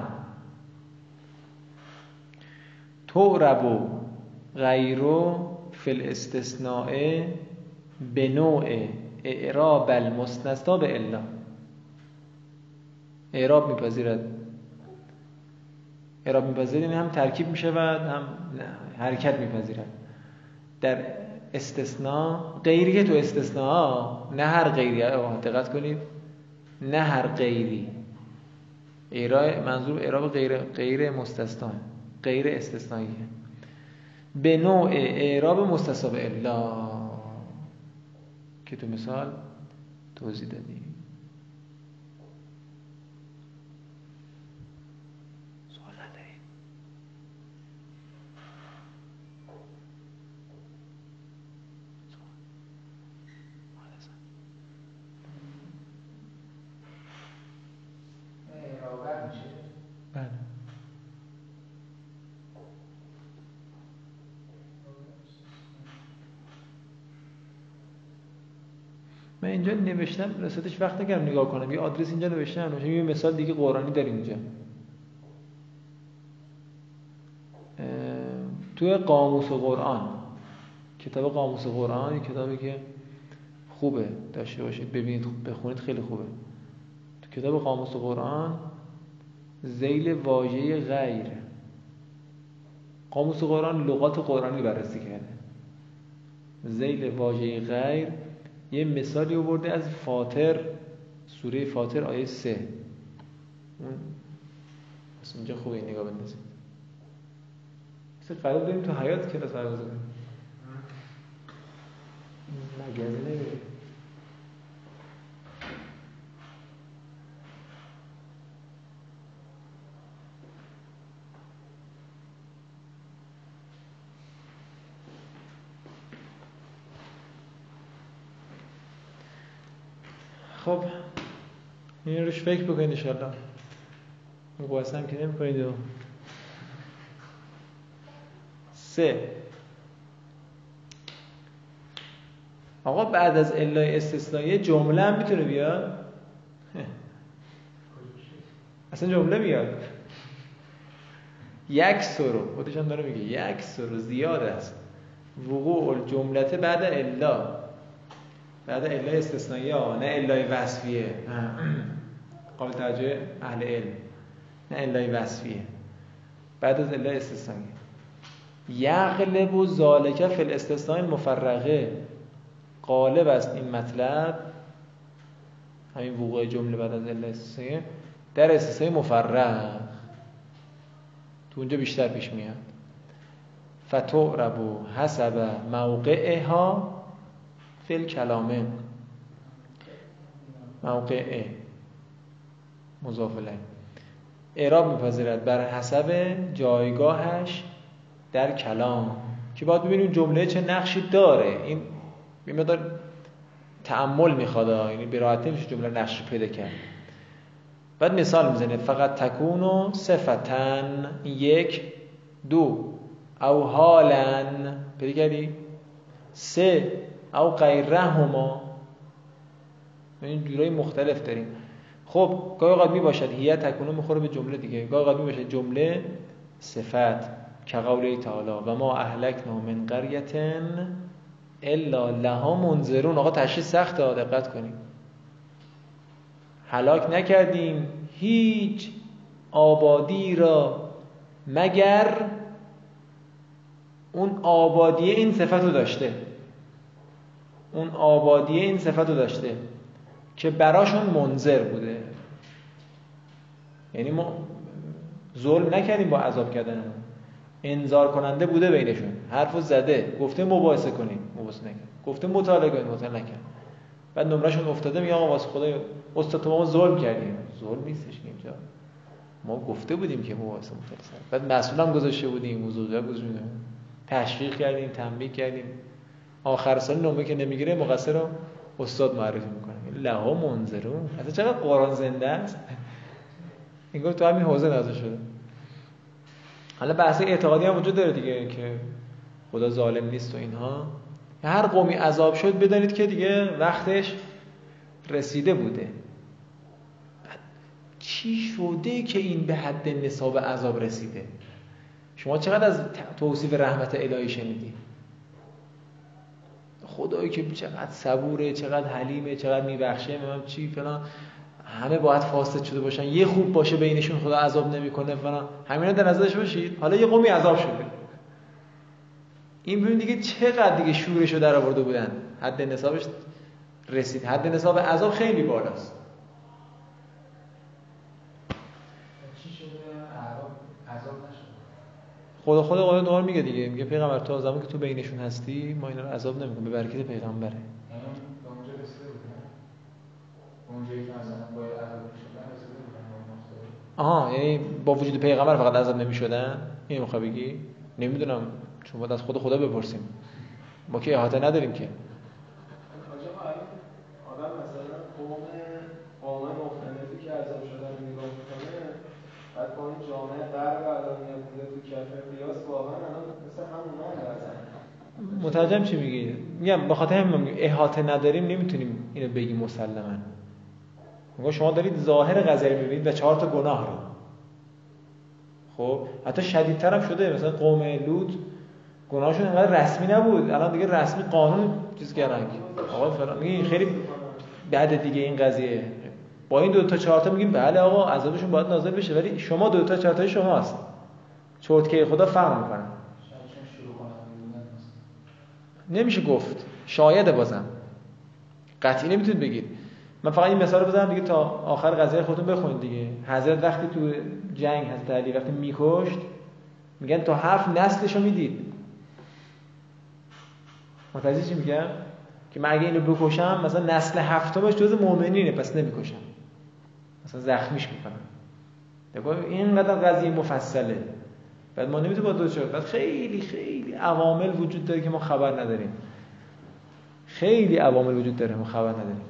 تعرب غیرو فی الاستثناء به نوع اعراب المستثنا به الا. اعراب میپذیرد. اعراب میپذیرد یعنی هم ترکیب می‌شود هم حرکت میپذیرد. در استثناء غیری تو استثناء نه هر غیری. دقت کنید. نه هر غیری. اعراب منظور اعراب غیر غیر مستثنا غیر استثنائیه به نوع اعراب مستثنا به الا. که تو مثال توضیح دادیم سوال ندارید اعرابت میشه بله من اینجا نوشتم رسالتش وقت نکردم نگاه کنم. یه آدرس اینجا نوشتم. یه مثال دیگه قرآنی داریم اینجا. توی قاموس قرآن. کتاب قاموس قرآن یه کتابی که خوبه. داشته باشید ببینید بخونید خیلی خوبه. تو کتاب قاموس قرآن زیل واژه غیر. قاموس قرآن لغات قرآنی بررسی کرده. زیل واژه غیر یه مثالی آورده از فاطر سوره فاطر آیه سه. پس اینجا خوبه این نگاه بندازید. مثل قرار داریم تو حیات کلاس برگزار کنیم مگزه نمیره خب این روش فکر بکنید انشالله مقایسه هم که نمی کنید سه. آقا بعد از الای استثنایی جمله هم می‌تونه بیاد؟ اصلا جمله بیاد. یک سرو. خودش هم داره میگه یک سرو زیاد است. وقوع الجملت بعد الا. بعد الا استثنایی ها نه الای وصفیه. قابل توجه اهل علم. نه الای وصفیه. بعد از الا استثنایی یغلب و ذالک فی الاستثناء المفرقه غالب است این مطلب. همین وقوع جمله بعد از الا استثنایی در استثناء مفرق تو اونجا بیشتر پیش میاد. فتعرب حسب موقعها فی الکلامه. موقع مضاف اعراب میپذیرد بر حسب جایگاهش در کلام که باید ببینیم جمله چه نقشی داره. این میمدار تعمل می‌خواد یعنی به راحتی نمیشه جمله نقش پیدا کرد. بعد مثال می‌زنه فقط تکون و صفتن یک دو. او حالن پیدا کردی؟ سه. او غیرهما. این جورای مختلف داریم. خب گاهی اوقات می باشد هیه تکونه می‌خوره به جمله دیگه. گاهی اوقات می جمله صفت که قوله تعالی. و ما اهلکنا من قریه الا لها منذرون. آقا تشریح سخته دقت کنیم. هلاک نکردیم هیچ آبادی را مگر اون آبادی این صفت رو داشته. اون آبادی این صفت رو داشته. که براشون منظر بوده. یعنی ما ظلم نکردیم با عذاب کردن انذار کننده بوده بینشون. حرفو زده. گفته مباحثه کنیم. مباحثه نکرد. گفته مطالعه کنیم. مطالعه نکرد. بعد نمرهشون افتاده میگه آقا واسه خدا استاد تو ما ظلم کردیم. ظلم نیستش اینجا. ما گفته بودیم که مباحثه مطالعه بعد مسئولم گذاشته بودیم. موضوع گذاشته تشویق کردیم تنبیه کردیم. آخر سال نمره که نمی‌گیره مقصر رو استاد معرفی می‌کنه. لها منظرون اصلا چقدر قرآن زنده است؟ این تو همین حوزه نازل شده. حالا بحث اعتقادی هم وجود داره دیگه که خدا ظالم نیست و اینها. هر قومی عذاب شد بدانید که دیگه وقتش رسیده بوده. چی شده که این به حد نصاب عذاب رسیده؟ شما چقدر از توصیف رحمت الهی شنیدی؟ خدایی که چقدر صبوره چقدر حلیمه چقدر میبخشه من چی فلان. همه باید فاسد شده باشن. یه خوب باشه بینشون خدا عذاب نمی‌کنه فلان. همینا در نظرش باشید. حالا یه قومی عذاب شده. این ببین دیگه چقدر دیگه شورش رو در آورده بودن. حد نصابش رسید. حد نصاب عذاب خیلی بالاست. خدا خدا قرآن دوباره میگه دیگه. میگه پیغمبر تو زمانی که تو بینشون هستی ما اینا رو عذاب نمی‌کنیم. به برکت پیغمبره. آها یعنی با وجود پیغمبر فقط عذاب نمی‌شدن؟ این می‌خوای بگی؟ نمی‌دونم. چون باید از خود خدا بپرسیم. ما که احاطه نداریم که. بعد با این جامعه غرب الان تو الان مترجم چی میگی؟ میگم به خاطر همین احاطه نداریم نمی‌تونیم اینو بگیم مسلما. میگم شما دارید ظاهر قضیه می‌بینید و چهار تا گناه رو. خب حتی شدیدتر هم شده. مثلا قوم لوط گناهشون انقدر رسمی نبود. الان دیگه رسمی قانون چیز کردن آقا فلان میگه خیلی بعد دیگه این قضیه. با این دو تا چهار تا میگیم بله آقا عذابشون باید نازل بشه. ولی شما دو تا چهار تا شماست. چرتکه خدا فهم می‌کنن نمیشه گفت. شاید بازم. قطعی نمی‌تونید بگید. من فقط این مثال رو بزنم دیگه تا آخر قضیه خودتون بخونید دیگه. حضرت وقتی تو جنگ هست علی وقتی میکشت میگن تا هفت نسلشو می‌دید. متوجه چی میگم؟ که من اگه اینو بکشم مثلا نسل هفتمش جز مؤمنینه پس نمی‌کشم. مثلا زخمیش می‌کنم. اینقدر قضیه مفصله. بعد ما نمی‌تونیم با دو شد بعد خیلی خیلی عوامل وجود داره که ما خبر نداریم. خیلی عوامل وجود داره ما خبر نداریم.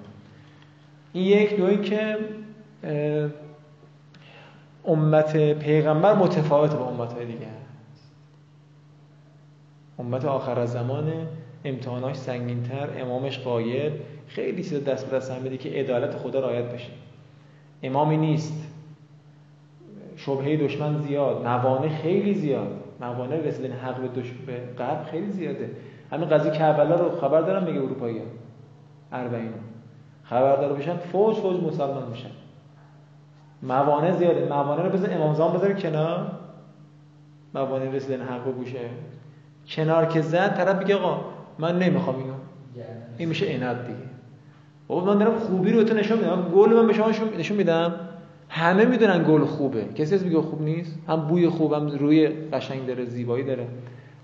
این یک. دوی که امت پیغمبر متفاوت با امت های دیگه. امت آخر از زمان امتحاناش سنگینتر امامش قاید خیلی چیز دست به دست هم که عدالت خدا رعایت بشه. امامی نیست. شبهه دشمن زیاد موانع خیلی زیاد. موانع رسیدن حق به, دش... به غرب خیلی زیاده. همین قضیه کربلا رو خبر دارم میگه اروپایی اربعین. خبردار بشن فوج فوج مسلمان میشن. موانع زیاده. موانع رو بذار امام زمان بذاره کنار. موانع رسیدن حق گوشه کنار که زد طرف بگه آقا من نمی‌خوام اینو. این میشه عناد دیگه. بابا من دارم خوبی رو تو نشون میدم. گل من به شما نشون میدم. همه می‌دونن گل خوبه. کسی از میگه خوب نیست؟ هم بوی خوب هم روی قشنگ داره زیبایی داره.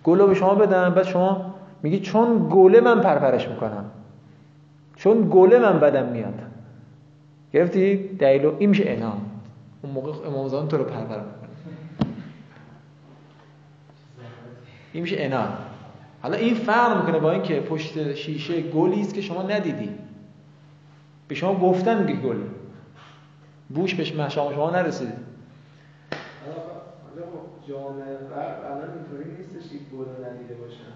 گل رو به شما بدم بعد شما میگی چون گله من پرپرش می‌کنم. چون گله من بدم میاد. گرفتی؟ دلیلو این میشه انام اون موقع امام تو رو پرپر می‌کنه. این میشه انام حالا این فرق می‌کنه با اینکه پشت شیشه گلی است که شما ندیدی. به شما گفتن میگه گل بوش بهش شما شما نرسیده جامعه غرب الان اینطوری نیستش که گل ندیده باشن.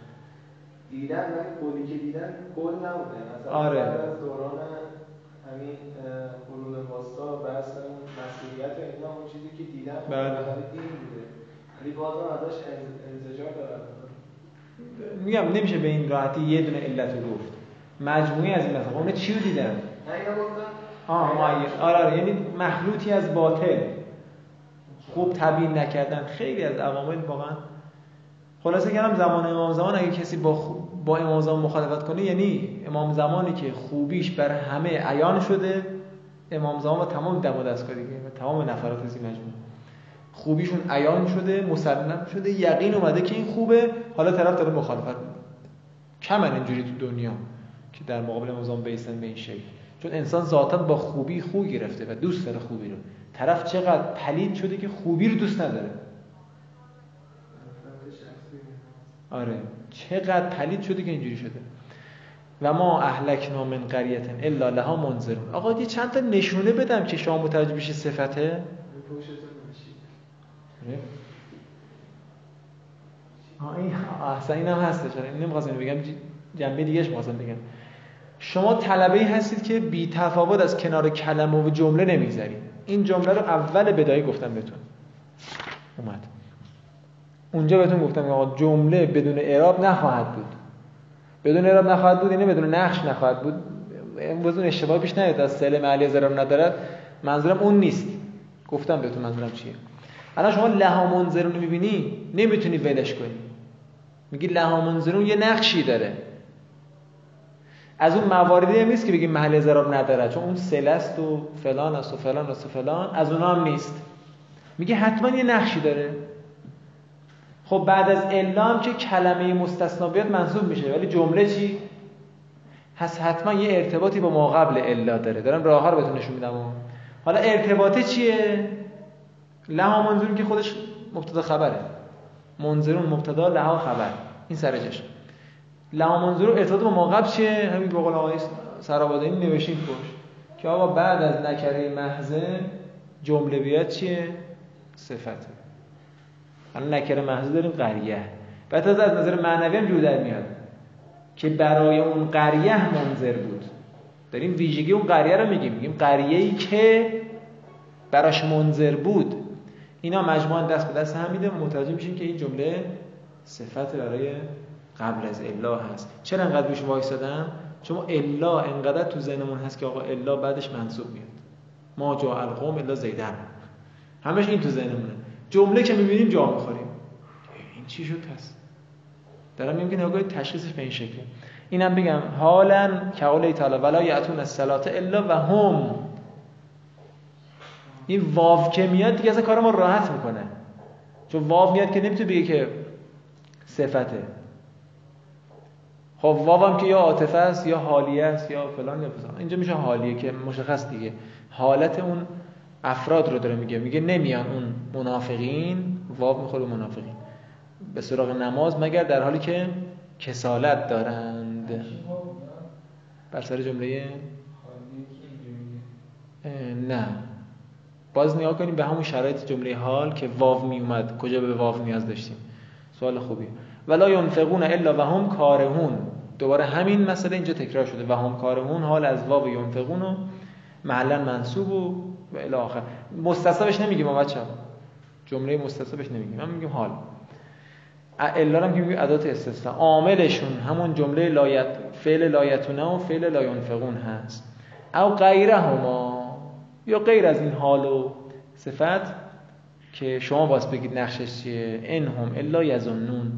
دیدن ولی گلی که دیدن گل نبوده. مثلا آره. از دوران همین قرون وسطا بحث مسئولیت و اینا اون چیزی که دیدن بله. دین بوده. ولی بازم ازش انزجار دارن. میگم نمیشه به این راحتی یه دونه علت رو گفت. مجموعی از این مثلا اون چی رو دیدن؟ نه اینا گفتن آه معین آره, آره. یعنی مخلوطی از باطل. خوب تبیین نکردن. خیلی از عوامل واقعا خلاصه کردم زمان امام زمان اگه کسی با, با امام زمان مخالفت کنه یعنی امام زمانی که خوبیش بر همه عیان شده امام زمان و تمام دم و دیگه و تمام نفرات از این مجموعه. خوبیشون عیان شده مسلم شده یقین اومده که این خوبه حالا طرف داره مخالفت کمن اینجوری تو دنیا که در مقابل امام زمان بیستن به این شکل. چون انسان ذاتا با خوبی خوب گرفته و دوست داره خوبی رو. طرف چقدر پلید شده که خوبی رو دوست نداره. آره. چقدر پلید شده که اینجوری شده. و ما اهلکنا من قریه الا لها منذرون آقا یه چند تا نشونه بدم که شما متوجه بشی صفته. آه این احسن اینم هستش. این نمی‌خواستم بگم. جنبه دیگهش بگم. شما طلبه هستید که بی تفاوت از کنار کلمه و جمله نمیگذرید. این جمله رو اول بدایی گفتم بهتون. اومد. اونجا بهتون گفتم آقا جمله بدون اعراب نخواهد بود. بدون اعراب نخواهد بود یعنی بدون نقش نخواهد بود. اون اشتباه پیش نیاد. از سلم علی ضرر ندارد. منظورم اون نیست. گفتم بهتون منظورم چیه. الان شما لها رو می‌بینی؟ نمی‌تونی ولش کنی. میگی لها منظرون یه نقشی داره. از اون مواردی هم نیست که بگیم محل اضراب نداره چون اون سلست و فلان است و فلان است و فلان از اونها هم نیست. میگه حتما یه نقشی داره. خب بعد از الا هم که کلمه مستثنا بیاد منصوب میشه ولی جمله چی؟ هست حتما یه ارتباطی با ما قبل الا داره. دارم راه ها رو بهتون نشون میدم. حالا ارتباطه چیه؟ لها منظورون که خودش مبتدا خبره. منظرون مبتدا لها خبر. این سرجش لها منظور ارتباط با ما قبل چیه؟ همین به قول آقای سرابادانی نوشین پشت که آقا بعد از نکره محضه جمله بیاد چیه؟ صفته الان نکره محض داریم قریه بعد از نظر معنوی هم جور میاد که برای اون قریه منظر بود. داریم ویژگی اون قریه رو میگیم. میگیم قریه ای که براش منظر بود. اینا مجموعا دست به دست هم میده متوجه میشیم که این جمله صفت برای قبل از الا هست. چرا انقدر بیش وایسادم؟ چون الا انقدر تو ذهنمون هست که آقا الا بعدش منصوب میاد. ما جا القوم الا زیدن. همش این تو ذهنمونه. جمله که می‌بینیم جا می‌خوریم. این چی شد هست دارم میگم که نگاه تشخیصش به این شکله. اینم بگم حالا که قول تعالی ولا یاتون الصلاه الا و هم این واو که میاد دیگه اصلا کار ما راحت می‌کنه. چون واو میاد که نمی‌تونه بگه که صفته. خب واو هم که یا عاطفه است یا حالیه است یا فلان یا فلان. اینجا میشه حالیه که مشخص دیگه. حالت اون افراد رو داره میگه. میگه نمیان اون منافقین واب می‌خوره منافقین. به سراغ نماز مگر در حالی که کسالت دارند. بر سر جمله نه. باز نگاه کنیم به همون شرایط جمله حال که واو می اومد کجا به واو نیاز داشتیم. سوال خوبی ولا ینفقون الا و هم کارهون. دوباره همین مسئله اینجا تکرار شده. و هم کارهون حال از واو ینفقون و محلا منصوب و و الی آخر. مستثنا بهش نمیگیم بچا جمله مستثنا بهش نمیگیم. من میگیم حال. الا هم که میگیم ادات استثنا عاملشون همون جمله لایت فعل لایتونه و فعل لاینفقون هست. او غیره هما یا غیر از این حال و صفت که شما باز بگید نقشش چیه. ان هم الا یظنون.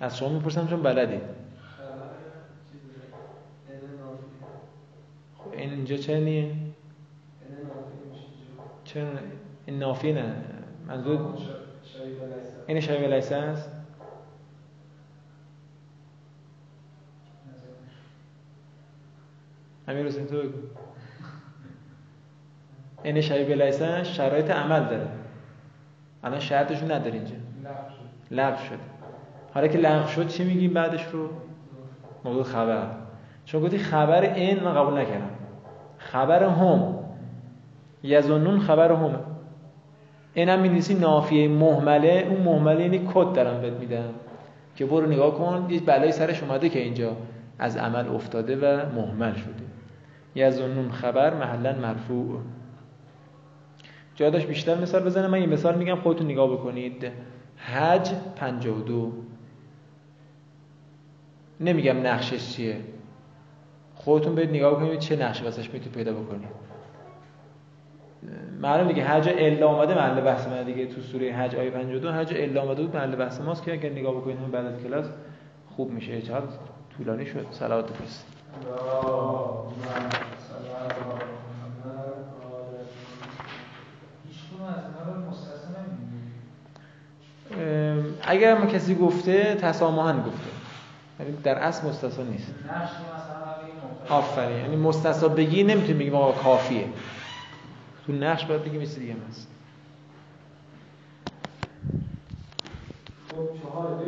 از شما می‌پرسم چون بلدید این اینجا چه نیه؟ چه این نافی نه. منظور این شبیه لیسه است؟ همین رو تو بگو. این شبیه لیسه شرایط عمل داره. الان شرطشون نداره اینجا. لغو شد حالا که لغو شد چی میگیم بعدش رو؟ موضوع خبر. چون گفتی خبر این من قبول نکردم. خبر هم. یزنون خبر هم. این هم می‌نویسی نافیه محمله. اون محمله یعنی کد دارم بهت میدم. که برو نگاه کن. یه بلای سرش اومده که اینجا از عمل افتاده و محمل شده. یزنون خبر محلا مرفوع. جا بیشتر مثال بزنم من یه مثال میگم خودتون نگاه بکنید. حج 52 نمیگم نقشش چیه. خودتون برید نگاه بکنید چه نقشی واسش می‌تونید پیدا بکنید. معلوم دیگه هر جا الا اومده محل بحث من دیگه تو سوره حج آیه 52 هر جا الا اومده بود محل بحث ماست که اگر نگاه بکنید هم بعد از کلاس خوب میشه. چقدر طولانی شد. صلوات بفرست اگر ما کسی گفته تسامحاً گفته. یعنی در اصل مستثنا نیست. آفرین. یعنی مستثنا بگی نمی‌تونی بگی آقا کافیه. تو نقش باید بگیم مثل دیگه هست. خب چهار.